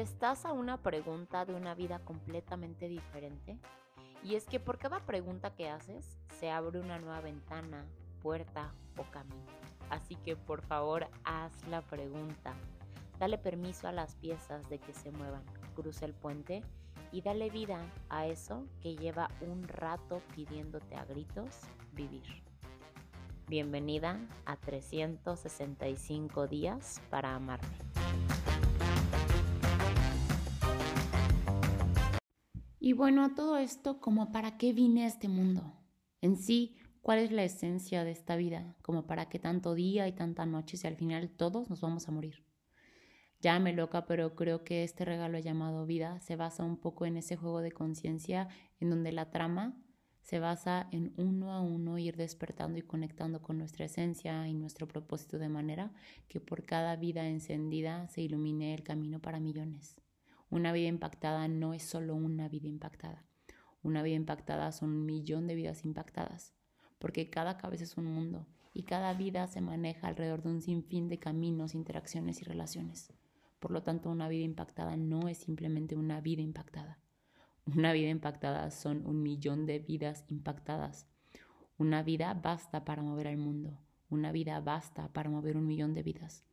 estás a una pregunta de una vida completamente diferente, y es que por cada pregunta que haces se abre una nueva ventana, puerta o camino. Así que por favor haz la pregunta. Dale permiso a las piezas de que se muevan. Cruza el puente y dale vida a eso que lleva un rato pidiéndote a gritos vivir. Bienvenida a 365 días para amarme. Y bueno, a todo esto, como para qué vine a este mundo? En sí, ¿cuál es la esencia de esta vida? Como para qué tanto día y tanta noche si al final todos nos vamos a morir. Ya me loca, pero creo que este regalo llamado vida se basa un poco en ese juego de conciencia en donde la trama se basa en uno a uno ir despertando y conectando con nuestra esencia y nuestro propósito de manera que por cada vida encendida se ilumine el camino para millones. Una vida impactada no es solo una vida impactada. Una vida impactada son un millón de vidas impactadas, porque cada cabeza es un mundo y cada vida se maneja alrededor de un sinfín de caminos, interacciones y relaciones. Por lo tanto, una vida impactada no es simplemente una vida impactada. Una vida impactada son un millón de vidas impactadas. Una vida basta para mover al mundo. Una vida basta para mover un millón de vidas.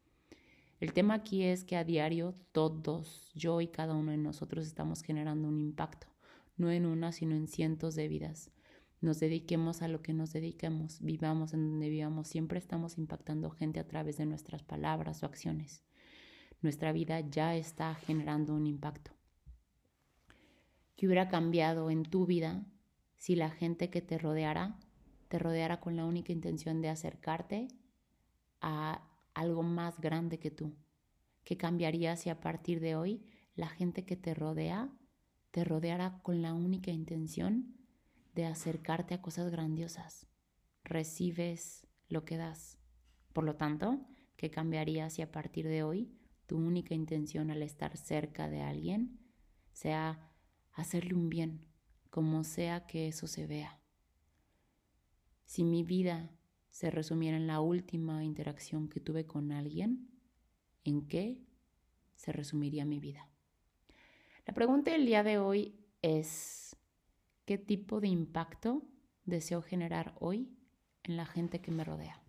El tema aquí es que a diario todos, yo y cada uno de nosotros estamos generando un impacto, no en una, sino en cientos de vidas. Nos dediquemos a lo que nos dediquemos, vivamos en donde vivamos, siempre estamos impactando gente a través de nuestras palabras o acciones. Nuestra vida ya está generando un impacto. ¿Qué hubiera cambiado en tu vida si la gente que te rodeara te rodeara con la única intención de acercarte a algo más grande que tú. ¿Qué cambiaría si a partir de hoy la gente que te rodea te rodeara con la única intención de acercarte a cosas grandiosas? Recibes lo que das. Por lo tanto, ¿qué cambiaría si a partir de hoy tu única intención al estar cerca de alguien sea hacerle un bien, como sea que eso se vea? Si mi vida se resumiera en la última interacción que tuve con alguien, ¿en qué se resumiría mi vida? La pregunta del día de hoy es, ¿qué tipo de impacto deseo generar hoy en la gente que me rodea?